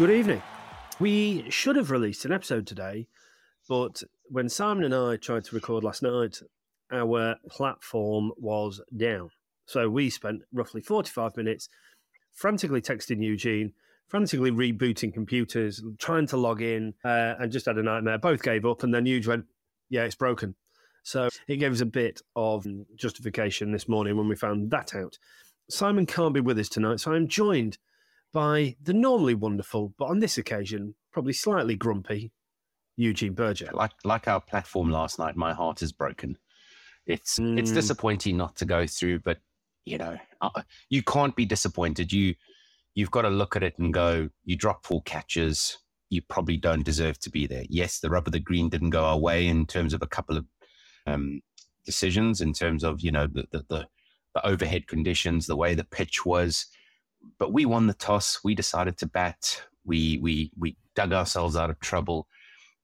Good evening. We should have released an episode today, but when Simon and I tried to record last night, our platform was down. So we spent roughly 45 minutes frantically texting Eugene, frantically rebooting computers, trying to log in, uh, and just had a nightmare. Both gave up, and then Eugene went, Yeah, it's broken. So it gave us a bit of justification this morning when we found that out. Simon can't be with us tonight, so I'm joined by the normally wonderful, but on this occasion, probably slightly grumpy, Eugene Berger. Like like our platform last night, my heart is broken. It's mm. it's disappointing not to go through, but you know uh, you can't be disappointed. You you've got to look at it and go. You drop four catches. You probably don't deserve to be there. Yes, the rubber, the green didn't go our way in terms of a couple of um, decisions, in terms of you know the, the the the overhead conditions, the way the pitch was but we won the toss. We decided to bat. We we we dug ourselves out of trouble.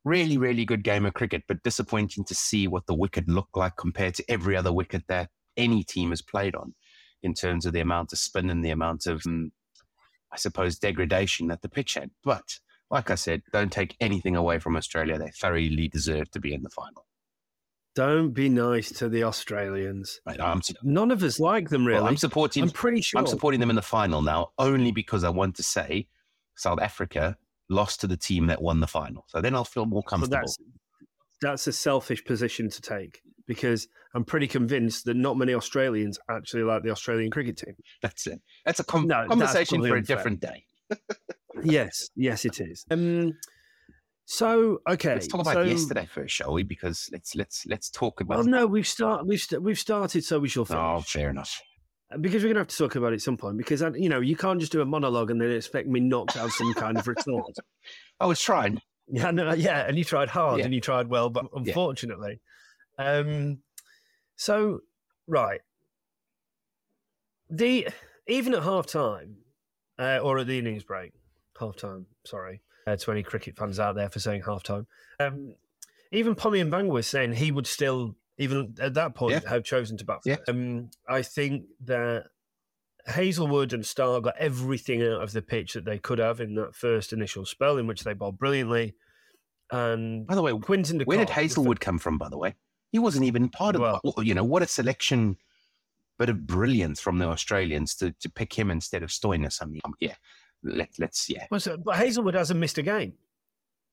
Really, really good game of cricket, but disappointing to see what the wicket looked like compared to every other wicket that any team has played on, in terms of the amount of spin and the amount of, um, I suppose, degradation that the pitch had. But like I said, don't take anything away from Australia. They thoroughly deserve to be in the final. Don't be nice to the Australians. Right, I'm, None of us like them really. Well, I'm supporting. I'm pretty sure. I'm supporting them in the final now, only because I want to say South Africa lost to the team that won the final. So then I'll feel more comfortable. That's, that's a selfish position to take because I'm pretty convinced that not many Australians actually like the Australian cricket team. That's it. That's a com- no, conversation for a different day. yes, yes, it is. Um, so okay, let's talk about so, yesterday first, shall we? Because let's let's let's talk about. Well, no, we've start we've we st- we've started, so we shall finish. Oh, fair enough. Uh, because we're gonna have to talk about it at some point. Because you know you can't just do a monologue and then expect me not to have some kind of retort. I was trying. Yeah, no, yeah, and you tried hard yeah. and you tried well, but unfortunately, yeah. um, so right, the even at half time uh, or at the innings break, half time. Sorry, uh, to any cricket fans out there for saying half time. Um, even Pommy and Bang was saying he would still, even at that point, yeah. have chosen to bat. Yeah. Um, I think that Hazlewood and Starc got everything out of the pitch that they could have in that first initial spell, in which they bowled brilliantly. And by the way, Quinton, where did Hazlewood come from? By the way, he wasn't even part of. Well, you know what a selection, bit of brilliance from the Australians to, to pick him instead of Stoinis. I mean, yeah, let, let's yeah. Well, so, but Hazlewood hasn't missed a game.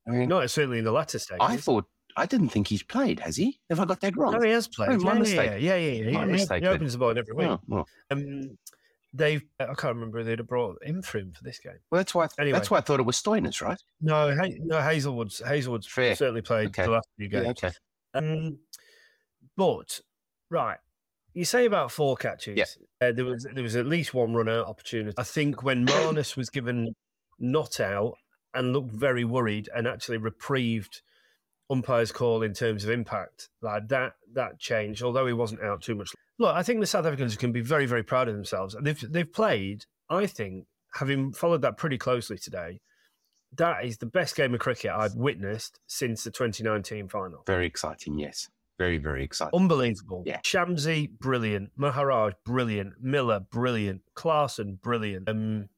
I mean, not certainly in the latter stage. I thought I didn't think he's played. Has he? Have I got that wrong? No, he has played. Oh, my yeah, mistake. Yeah, yeah, yeah. My he, mistake. He, opens the ball every week. Oh, well. Um, they've I can't remember if they'd have brought him for him for this game. Well, that's why. Anyway, that's why I thought it was Stoinis, right? No, no. Hazelwood's Hazlewood's Fair. certainly played okay. the last few games. Yeah, okay. Um, but right, you say about four catches. Yeah. Uh, there was there was at least one run out opportunity. I think when Marnus was given not out and looked very worried and actually reprieved umpire's call in terms of impact. Like that that changed, although he wasn't out too much. Look, I think the South Africans can be very, very proud of themselves. They've they've played, I think, having followed that pretty closely today, that is the best game of cricket I've witnessed since the 2019 final. Very exciting, yes. Very, very exciting. Unbelievable. Yeah. Shamsi, brilliant. Maharaj, brilliant. Miller, brilliant. Klaasen, brilliant. Um,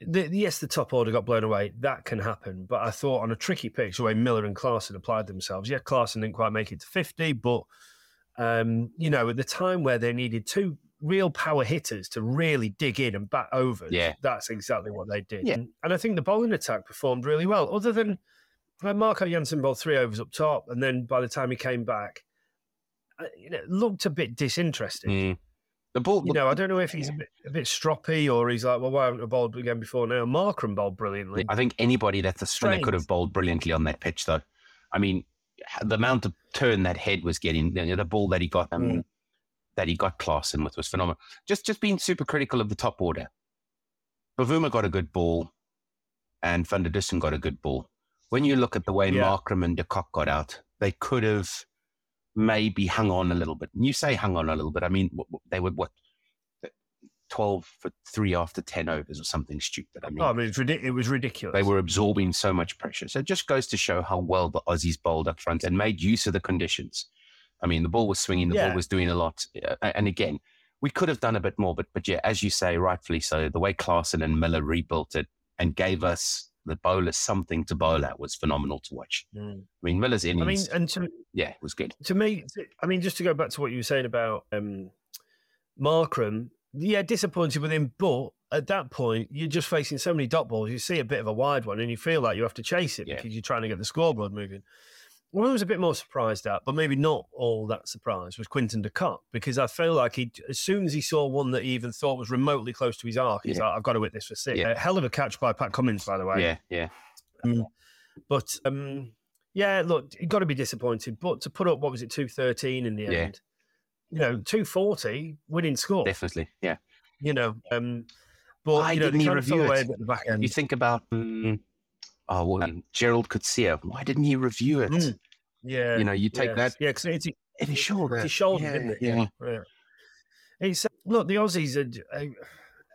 the, yes, the top order got blown away. That can happen. But I thought on a tricky pitch, the way Miller and Klaasen applied themselves, yeah, Klaasen didn't quite make it to 50, but, um, you know, at the time where they needed two real power hitters to really dig in and bat over, yeah. that's exactly what they did. Yeah. And, and I think the bowling attack performed really well, other than when Marco Jansen bowled three overs up top, and then by the time he came back, uh, you know, looked a bit disinterested. Mm. The ball, you know, I don't know if he's a bit, a bit stroppy or he's like, well, why haven't I bowled again before now? Markram bowled brilliantly. I think anybody that's a spinner could have bowled brilliantly on that pitch, though. I mean, the amount of turn that Head was getting, you know, the ball that he got, um, mm. that he got Klaasen with was phenomenal. Just, just being super critical of the top order. Bavuma got a good ball, and Van der Dussen got a good ball. When you look at the way yeah. Markram and De Kock got out, they could have maybe hung on a little bit. And you say hung on a little bit. I mean, they were what 12 for three after 10 overs or something stupid. I mean, oh, it was ridiculous. They were absorbing so much pressure. So it just goes to show how well the Aussies bowled up front and made use of the conditions. I mean, the ball was swinging, the yeah. ball was doing a lot. And again, we could have done a bit more, but, but yeah, as you say, rightfully so, the way Klaasen and Miller rebuilt it and gave us the bowlers something to bowl at was phenomenal to watch. Mm. I mean, Miller's innings. I mean, and to, yeah, it was good. To me, I mean, just to go back to what you were saying about um, Markram, yeah, disappointed with him, but at that point, you're just facing so many dot balls. You see a bit of a wide one, and you feel like you have to chase it yeah. because you're trying to get the scoreboard moving. What I was a bit more surprised at, but maybe not all that surprised, was Quinton de Kock because I feel like he, as soon as he saw one that he even thought was remotely close to his arc, he's yeah. like, "I've got to hit this for six." Yeah. hell of a catch by Pat Cummins, by the way. Yeah, yeah. Um, but um, yeah, look, you've got to be disappointed. But to put up what was it, two thirteen in the end? you know, 240 winning score. Definitely, yeah. You know, um, but Why you know, didn't he review it? At the back end. You think about um, oh, well, Gerald could see it. Why didn't he review it? Mm. Yeah, you know, you take that. Yeah, because it's, it's his shoulder. It's his shoulder, yeah, isn't it? Yeah. yeah. He said, "Look, the Aussies are." Uh,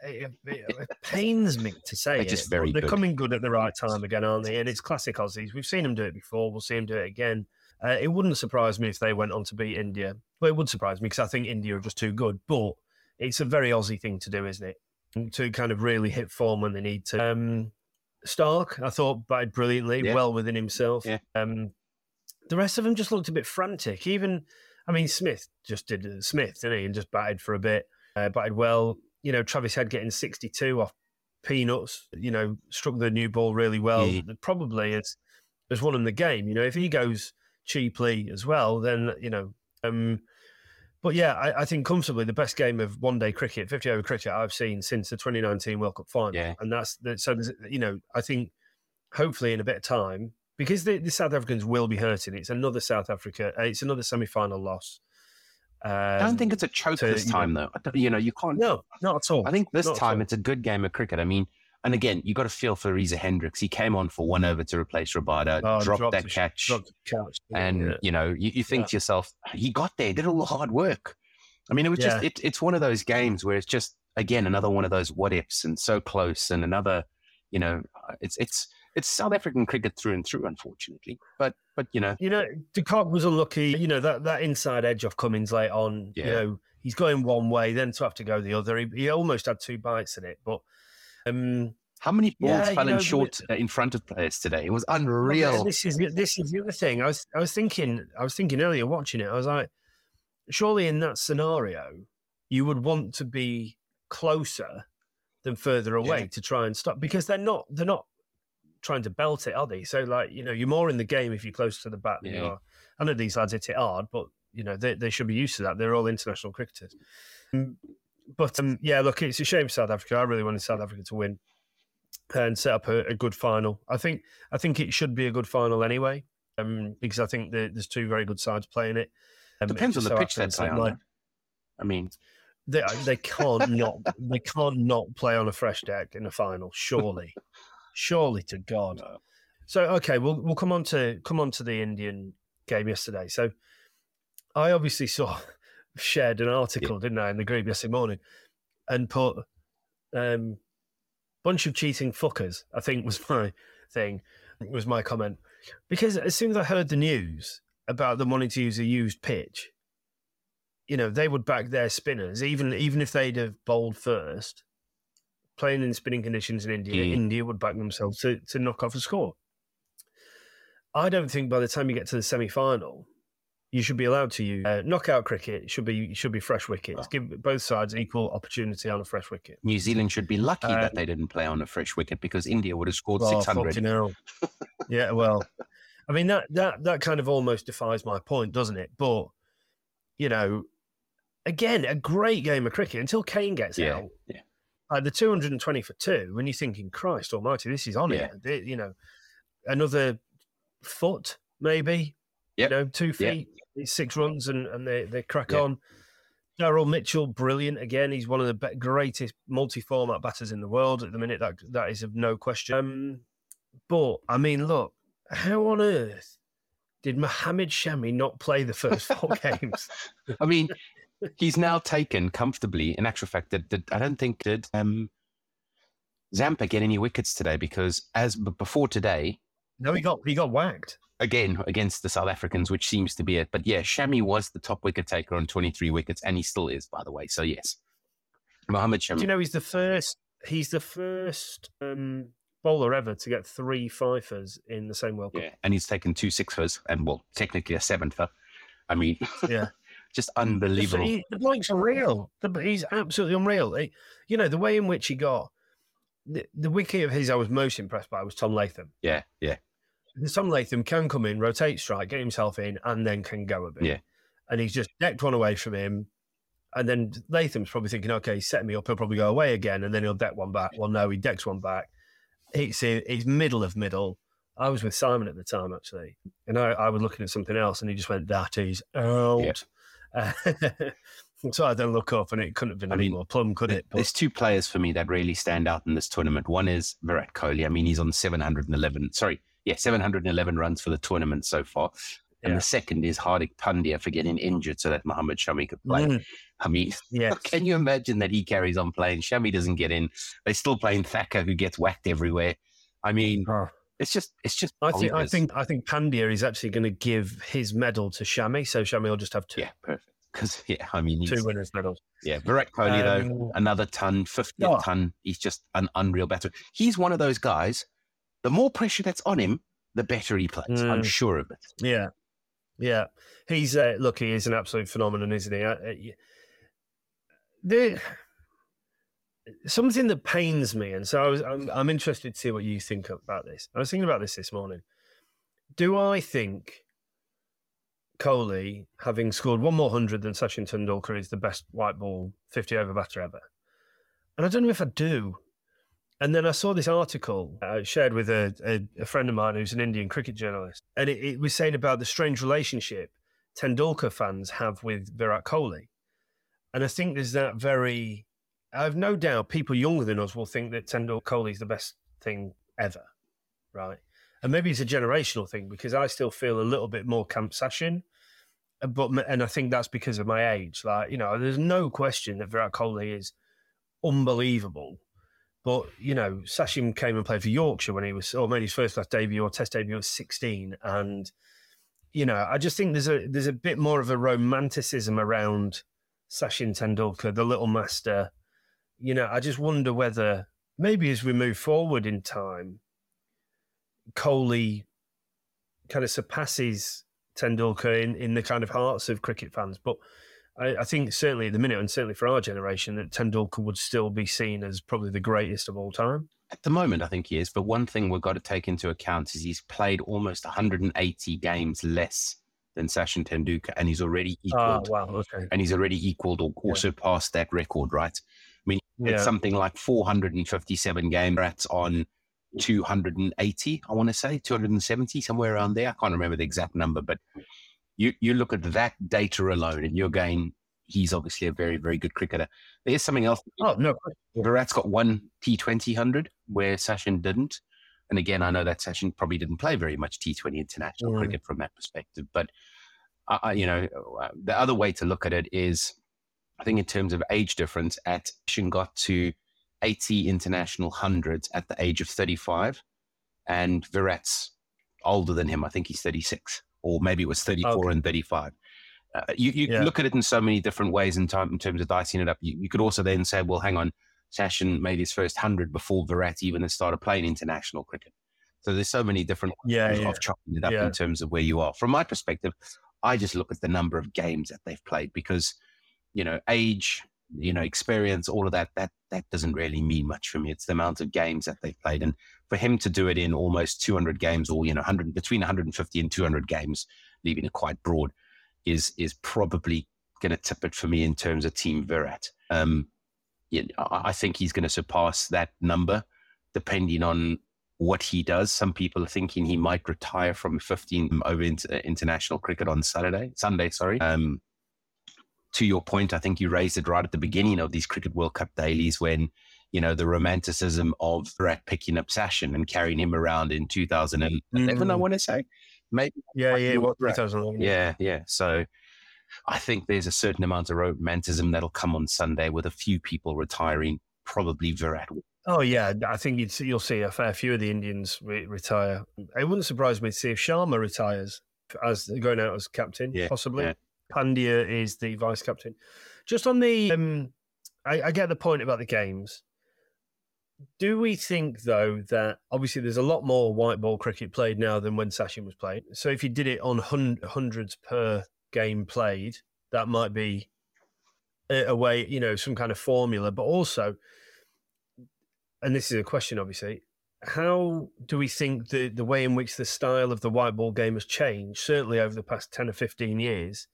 it, it, pains me to say they're just very they're good. coming good at the right time again, aren't they? And it's classic Aussies. We've seen them do it before. We'll see them do it again. Uh, it wouldn't surprise me if they went on to beat India. Well, it would surprise me because I think India are just too good. But it's a very Aussie thing to do, isn't it? To kind of really hit form when they need to. Um, Starc, I thought, batted brilliantly, yeah. well within himself. Yeah. Um, the rest of them just looked a bit frantic. Even, I mean, Smith just did Smith, didn't he? And just batted for a bit, uh, batted well. You know, Travis Head getting 62 off peanuts, you know, struck the new ball really well. Yeah. Probably has, has won him the game. You know, if he goes cheaply as well, then you know. Um, but yeah, I, I, think comfortably the best game of one day cricket, fifty over cricket I've seen since the 2019 World Cup final. Yeah. and that's the, so. You know, I think hopefully in a bit of time because the, the South Africans will be hurting. It's another South Africa. Uh, it's another semi final loss. Um, I don't think it's a choke to, this time, you know, though. You know, you can't. No, not at all. I think this not time it's a good game of cricket. I mean, and again, you got to feel for Reeza Hendricks. He came on for one over to replace Rabada, oh, dropped, dropped, that catch, dropped catch. and yeah. you know, you, you think yeah. to yourself, he got there, did all the hard work. I mean, it was yeah. just it, it's one of those games where it's just again another one of those what ifs and so close, and another, you know, it's it's it's South African cricket through and through, unfortunately. But but you know, you know, De Kock was unlucky. You know that that inside edge of Cummins late on. You know, he's going one way, then to have to go the other. He, he almost had two bites at it, but um, How many balls yeah, fell in know, short uh, in front of players today? It was unreal. This is this is the other thing. I was I was thinking I was thinking earlier watching it. I was like, surely in that scenario, you would want to be closer than further away yeah. to try and stop because they're not they're not trying to belt it, are they? So like you know you're more in the game if you're close to the bat than yeah. you are. I know these lads hit it hard, but you know they they should be used to that. They're all international cricketers. Mm, but um, yeah, look, it's a shame South Africa. I really wanted South Africa to win and set up a, a good final. I think I think it should be a good final anyway, um, because I think the, there's two very good sides playing it. Um, Depends on the so pitch they play on. I mean, they they can't not they can't not play on a fresh deck in a final. Surely, surely to God. No. So okay, we'll we'll come on to come on to the Indian game yesterday. So I obviously saw shared an article, yeah. didn't I, in the group yesterday morning, and put um, bunch of cheating fuckers. I think was my thing, was my comment, because as soon as I heard the news about them wanting to use a used pitch, you know, they would back their spinners, even even if they'd have bowled first, playing in spinning conditions in India. Mm. India would back themselves to to knock off a score. I don't think by the time you get to the semi final, you should be allowed to use uh, knockout cricket. Should be should be fresh wickets. Oh. Give both sides equal opportunity on a fresh wicket. New Zealand should be lucky uh, that they didn't play on a fresh wicket because India would have scored six hundred. yeah, well, I mean that that that kind of almost defies my point, doesn't it? But you know, again, a great game of cricket until Kane gets yeah, out. Yeah. Like the 220 for two, when you're thinking, Christ Almighty, this is on yeah. it. You know, another foot maybe You know, two feet, yep. Six runs, and, and they, they crack yep. on. Daryl Mitchell, brilliant again. He's one of the greatest multi-format batters in the world at the minute. That that is of no question. Um, but I mean, look, how on earth did Mohammad Shami not play the first four games? I mean, he's now taken comfortably. In actual fact, that, that I don't think did um, Zampa get any wickets today because as before today, no, he got he got whacked again against the South Africans, which seems to be it. But yeah, Shami was the top wicket taker on 23 wickets, and he still is, by the way. So yes, Mohammad Shami. Do you know he's the first? He's the first um, bowler ever to get three fifers in the same World Cup. Yeah, and he's taken two sixers and well, technically a sevenfer. I mean, yeah. just unbelievable. He, the bloke's unreal. He's absolutely unreal. He, you know, the way in which he got the, the wicket of his I was most impressed by was Tom Latham. Yeah, yeah. Tom Latham can come in, rotate strike, get himself in, and then can go a bit. Yeah. And he's just decked one away from him. And then Latham's probably thinking, okay, he's setting me up. He'll probably go away again, and then he'll deck one back. Well, no, he decks one back. It's he's middle of middle. I was with Simon at the time actually, and I, I was looking at something else, and he just went, "That is out." Yeah. so I then look up, and it couldn't have been I any mean, more plum, could it? But... There's two players for me that really stand out in this tournament. One is Virat Kohli. I mean, he's on 711. Sorry, yeah, 711 runs for the tournament so far. And yeah. the second is Hardik Pandya for getting injured so that Mohammad Shami could play. Mm. I mean, yes. can you imagine that he carries on playing? Shami doesn't get in. They're still playing Thakur, who gets whacked everywhere. I mean, oh. it's just, it's just. I think, I think, I think Pandya is actually going to give his medal to Shami, so Shami will just have two. Yeah, perfect. Because yeah, I mean, two winners' medals. Yeah, Virat Kohli um, though, another ton, 50 oh. ton. He's just an unreal batter. He's one of those guys. The more pressure that's on him, the better he plays. Mm. I'm sure of it. Yeah, yeah. He's uh, look, he is an absolute phenomenon, isn't he? Uh, the something that pains me, and so I was, I'm, I'm interested to see what you think about this. I was thinking about this this morning. Do I think Kohli, having scored one more hundred than Sachin Tendulkar, is the best white ball 50 over batter ever? And I don't know if I do. And then I saw this article uh, shared with a, a, a, friend of mine who's an Indian cricket journalist. And it, it, was saying about the strange relationship Tendulkar fans have with Virat Kohli. And I think there's that very, I have no doubt people younger than us will think that Tendulkar Kohli is the best thing ever, right? And maybe it's a generational thing because I still feel a little bit more Camp Sachin. Uh, but, and I think that's because of my age. Like, you know, there's no question that Virat Kohli is unbelievable but you know, Sachin came and played for Yorkshire when he was, or made his first class debut or test debut at sixteen, and you know, I just think there's a there's a bit more of a romanticism around Sachin Tendulkar, the little master. You know, I just wonder whether maybe as we move forward in time, Kohli kind of surpasses Tendulkar in, in the kind of hearts of cricket fans. But I, I, think certainly at the minute, and certainly for our generation, that Tendulkar would still be seen as probably the greatest of all time. At the moment, I think he is. But one thing we've got to take into account is he's played almost 180 games less than Sachin Tendulkar, and he's already ah, equaled. Oh, wow, okay. And he's already equaled or, or yeah. surpassed that record, right? I mean, yeah. it's something like 457 game rats on 280, I want to say, 270, somewhere around there. I can't remember the exact number, but you you look at that data alone, and you're going, he's obviously a very very good cricketer. There's something else. Oh no, Virat's got one T20 hundred where Sachin didn't. And again, I know that Sachin probably didn't play very much T20 international mm. cricket from that perspective. But I, you know, uh, the other way to look at it is, I think in terms of age difference, at Sachin got to 80 international hundreds at the age of 35, and Virat's older than him. I think he's 36 or maybe it was 34 okay. and 35. Uh, you you yeah. look at it in so many different ways in, time, in terms of dicing it up. You, you could also then say, well, hang on, Sachin made his first 100 before Virat even started playing international cricket. So there's so many different yeah, ways yeah. of chopping it up in terms of where you are. From my perspective, I just look at the number of games that they've played because, you know, age, you know, experience, all of that, that that doesn't really mean much for me. It's the amount of games that they've played. And for him to do it in almost 200 games or, you know, 100, between 150 and 200 games, leaving it quite broad, is is probably going to tip it for me in terms of Team Virat. Um, yeah, I think he's going to surpass that number depending on what he does. Some people are thinking he might retire from 15 over into international cricket on Saturday, Sunday, sorry. Um, to your point, I think you raised it right at the beginning of these Cricket World Cup dailies when, you know, the romanticism of Virat picking up Sachin and carrying him around in 2011, mm. I want to say. Maybe. Yeah, yeah, was 2011. Yeah, yeah. So I think there's a certain amount of romanticism that'll come on Sunday with a few people retiring, probably Virat. Oh yeah, I think you'll see a fair few of the Indians re- retire. It wouldn't surprise me to see if Sharma retires as going out as captain, yeah, possibly. Yeah. Pandya is the vice captain. Just on the, um, I, I get the point about the games. Do we think though that obviously there's a lot more white ball cricket played now than when Sachin was played? So if you did it on hundreds per game played, that might be a way, you know, some kind of formula. But also, and this is a question, obviously, how do we think the the way in which the style of the white ball game has changed, certainly over the past ten or fifteen years?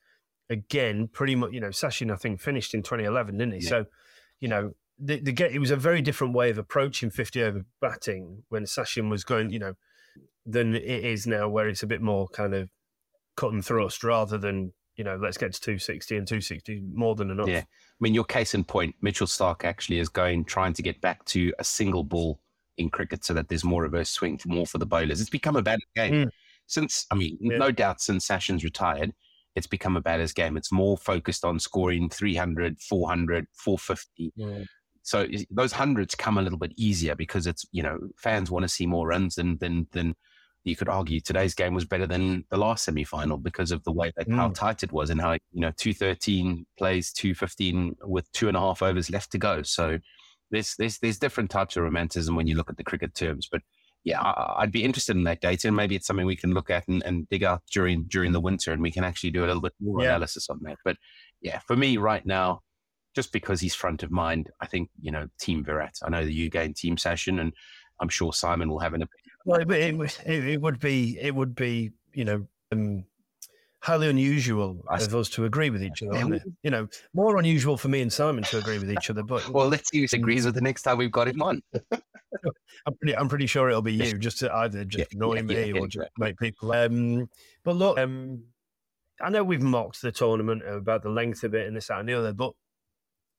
Again, pretty much, you know, Sachin I think finished in 2011, didn't he? Yeah. So, you know, the, the get it was a very different way of approaching 50 over batting when Sachin was going, you know, than it is now, where it's a bit more kind of cut and thrust rather than you know let's get to 260 and 260 more than enough. Yeah, I mean your case in point, Mitchell Starc actually is going trying to get back to a single ball in cricket so that there's more reverse swing for more for the bowlers. It's become a bad game mm. since I mean yeah. no doubt since Sachin's retired. It's become a batter's game. It's more focused on scoring 300, 400, 450. Yeah. So those hundreds come a little bit easier because it's you know fans want to see more runs than than than you could argue today's game was better than the last semi final because of the way that mm. how tight it was and how you know two thirteen plays two fifteen with two and a half overs left to go. So there's there's there's different types of romanticism when you look at the cricket terms, but. Yeah, I, would be interested in that data, and maybe it's something we can look at and, and, dig up during during the winter, and we can actually do a little bit more yeah. analysis on that. But yeah, for me right now, just because he's front of mind, I think you know Team Virat. I know that you gain Team Sachin, and I'm sure Simon will have an opinion well, it, it, it, would be it would be you know um, highly unusual of us to agree with each other. Yeah. You know, more unusual for me and Simon to agree with each other. But well, let's see who agrees with the next time we've got him on. I'm pretty I'm pretty sure it'll be you, just to either just yeah, annoy yeah, me or just make people. Um, but look, um, I know we've mocked the tournament about the length of it and this that, and the other, but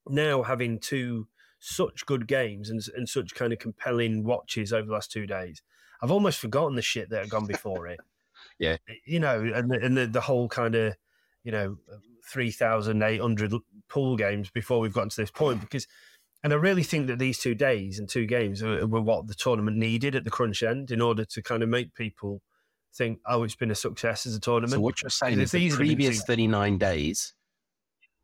now having two such good games and, and such kind of compelling watches over the last two days. I've almost forgotten the shit that had gone before it. Yeah, you know, and the, and the, the whole kind of you know three thousand eight hundred pool games before we've gotten to this point because. And I really think that these two days and two games were, were what the tournament needed at the crunch end in order to kind of make people think, oh, it's been a success as a tournament. So what you're saying is the previous 39 days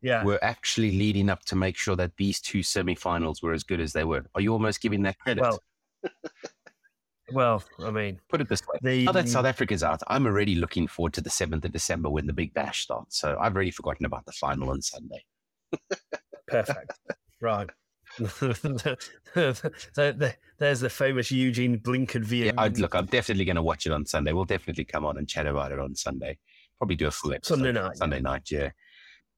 yeah. were actually leading up to make sure that these two semi-finals were as good as they were. Are you almost giving that credit? Well, Well, I mean, put it this way: the, now that South Africa's out, I'm already looking forward to the seventh of December when the Big Bash starts. So I've already forgotten about the final on Sunday. Perfect. right. there's the famous Eugene Blinken view. Yeah, I'd, look, I'm definitely going to watch it on Sunday. We'll definitely come on and chat about it on Sunday. Probably do a full episode. Sunday night. Sunday night, yeah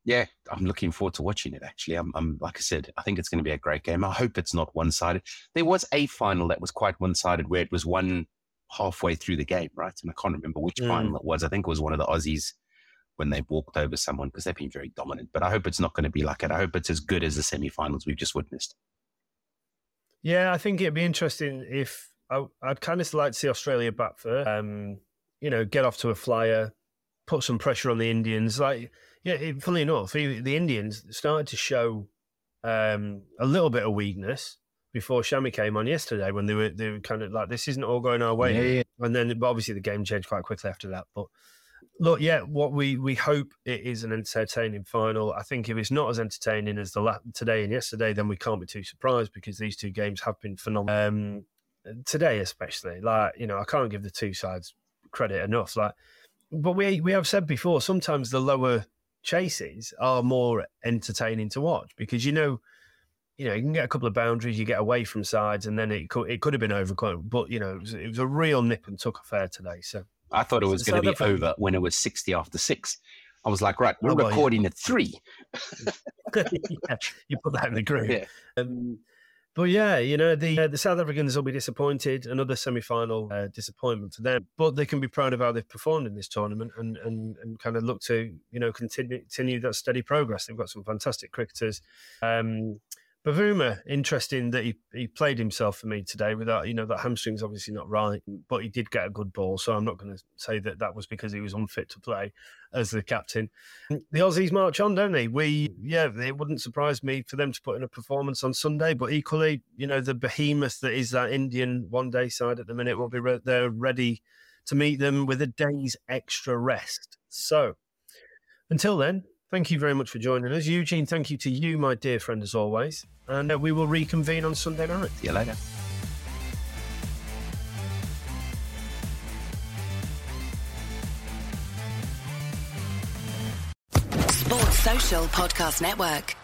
yeah, I'm looking forward to watching it. Actually, I'm, I'm like I said, I think it's going to be a great game. I hope it's not one sided. There was a final that was quite one sided where it was one halfway through the game, right? And I can't remember which mm. final it was. I think it was one of the Aussies when they walked over someone because they've been very dominant. But I hope it's not going to be like it. I hope it's as good as the semi-finals we've just witnessed. Yeah, I think it'd be interesting if I, would kind of like to see Australia back first. Um, you know, get off to a flyer, put some pressure on the Indians. Like yeah, funnily enough, the Indians started to show um, a little bit of weakness before Shami came on yesterday when they were they were kind of like this isn't all going our way, yeah, yeah. and then obviously the game changed quite quickly after that. But look, yeah, what we we hope it is an entertaining final. I think if it's not as entertaining as the la- today and yesterday, then we can't be too surprised because these two games have been phenomenal. Um, today, especially, like you know, I can't give the two sides credit enough. Like, but we we have said before, sometimes the lower chases are more entertaining to watch because you know, you know, you can get a couple of boundaries, you get away from sides, and then it could it could have been over. But you know, it was, it was a real nip and tuck affair today. So I thought it was going to be over when it was sixty after six. I was like, right, we're oh, well, recording yeah. at three. yeah, you put that in the group. Yeah. Um, but yeah, you know the uh, the South Africans will be disappointed. Another semi final uh, disappointment for them, but they can be proud of how they've performed in this tournament and and, and kind of look to you know continue continue that steady progress. They've got some fantastic cricketers. Um, Bavuma, interesting that he, he played himself for me today without, you know, that hamstring's obviously not right, but he did get a good ball. So I'm not going to say that that was because he was unfit to play as the captain. The Aussies march on, don't they? We, yeah, it wouldn't surprise me for them to put in a performance on Sunday, but equally, you know, the behemoth that is that Indian one day side at the minute will be re- they're ready to meet them with a day's extra rest. So until then, Thank you very much for joining us. Eugene, thank you to you, my dear friend, as always. And uh, we will reconvene on Sunday night. See you later. Sports Social Podcast Network.